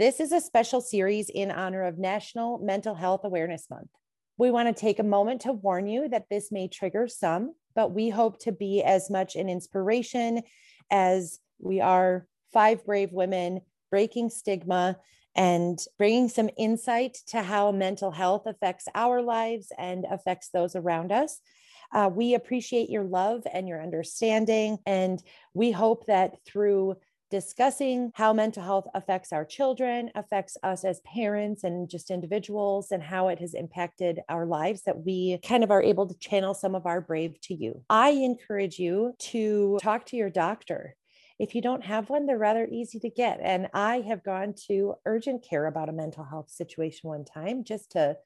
This is a special series in honor of National Mental Health Awareness Month. We want to take a moment to warn you that this may trigger some, but we hope to be as much an inspiration as we are five brave women breaking stigma and bringing some insight to how mental health affects our lives and affects those around us. Uh, we appreciate your love and your understanding. And we hope that through discussing how mental health affects our children, affects us as parents and just individuals, and how it has impacted our lives, that we kind of are able to channel some of our brave to you. I encourage you to talk to your doctor. If you don't have one, they're rather easy to get. And I have gone to urgent care about a mental health situation one time just to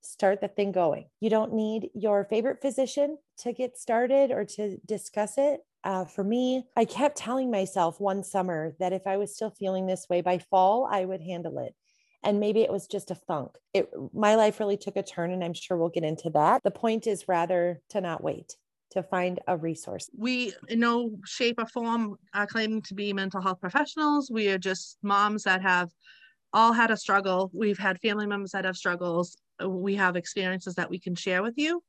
start the thing going. You don't need your favorite physician to get started or to discuss it. Uh, for me, I kept telling myself one summer that if I was still feeling this way by fall, I would handle it. And maybe it was just a funk. It, my life really took a turn, and I'm sure we'll get into that. The point is rather to not wait to find a resource. We, in no shape or form, are claiming to be mental health professionals. We are just moms that have all had a struggle. We've had family members that have struggles. We have experiences that we can share with you.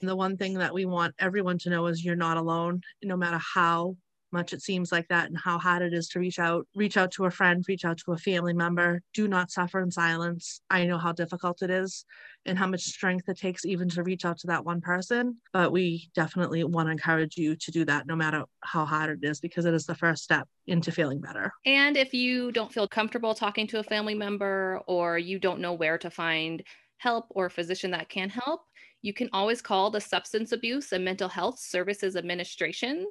And the one thing that we want everyone to know is you're not alone, no matter how much it seems like that and how hard it is to reach out reach out to a friend reach out to a family member. Do not suffer in silence. I know how difficult it is and how much strength it takes even to reach out to that one person but we definitely want to encourage you to do that no matter how hard it is because it is the first step into feeling better. And if you don't feel comfortable talking to a family member or you don't know where to find help or a physician that can help you can always call the Substance Abuse and Mental Health Services Administration,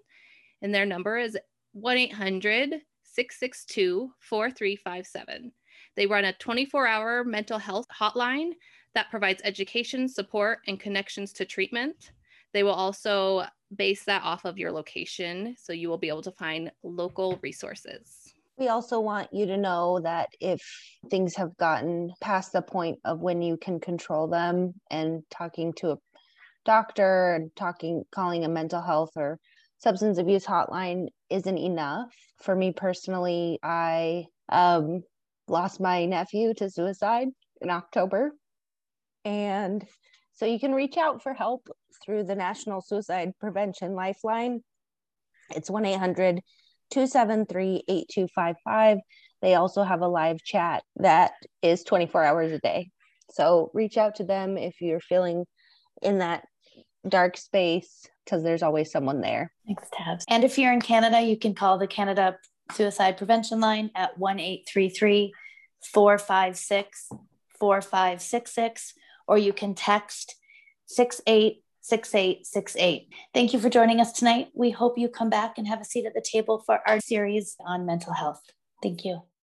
and their number is 1 800 662 4357. They run a 24 hour mental health hotline that provides education, support, and connections to treatment. They will also base that off of your location, so you will be able to find local resources. We also want you to know that if things have gotten past the point of when you can control them and talking to a doctor and talking, calling a mental health or substance abuse hotline isn't enough. For me personally, I um, lost my nephew to suicide in October. And so you can reach out for help through the National Suicide Prevention Lifeline. It's 1 800 273 8255. They also have a live chat that is 24 hours a day. So reach out to them if you're feeling in that dark space because there's always someone there. Thanks, Tabs. And if you're in Canada, you can call the Canada Suicide Prevention Line at 1 833 456 4566, or you can text 68 6868. Thank you for joining us tonight. We hope you come back and have a seat at the table for our series on mental health. Thank you.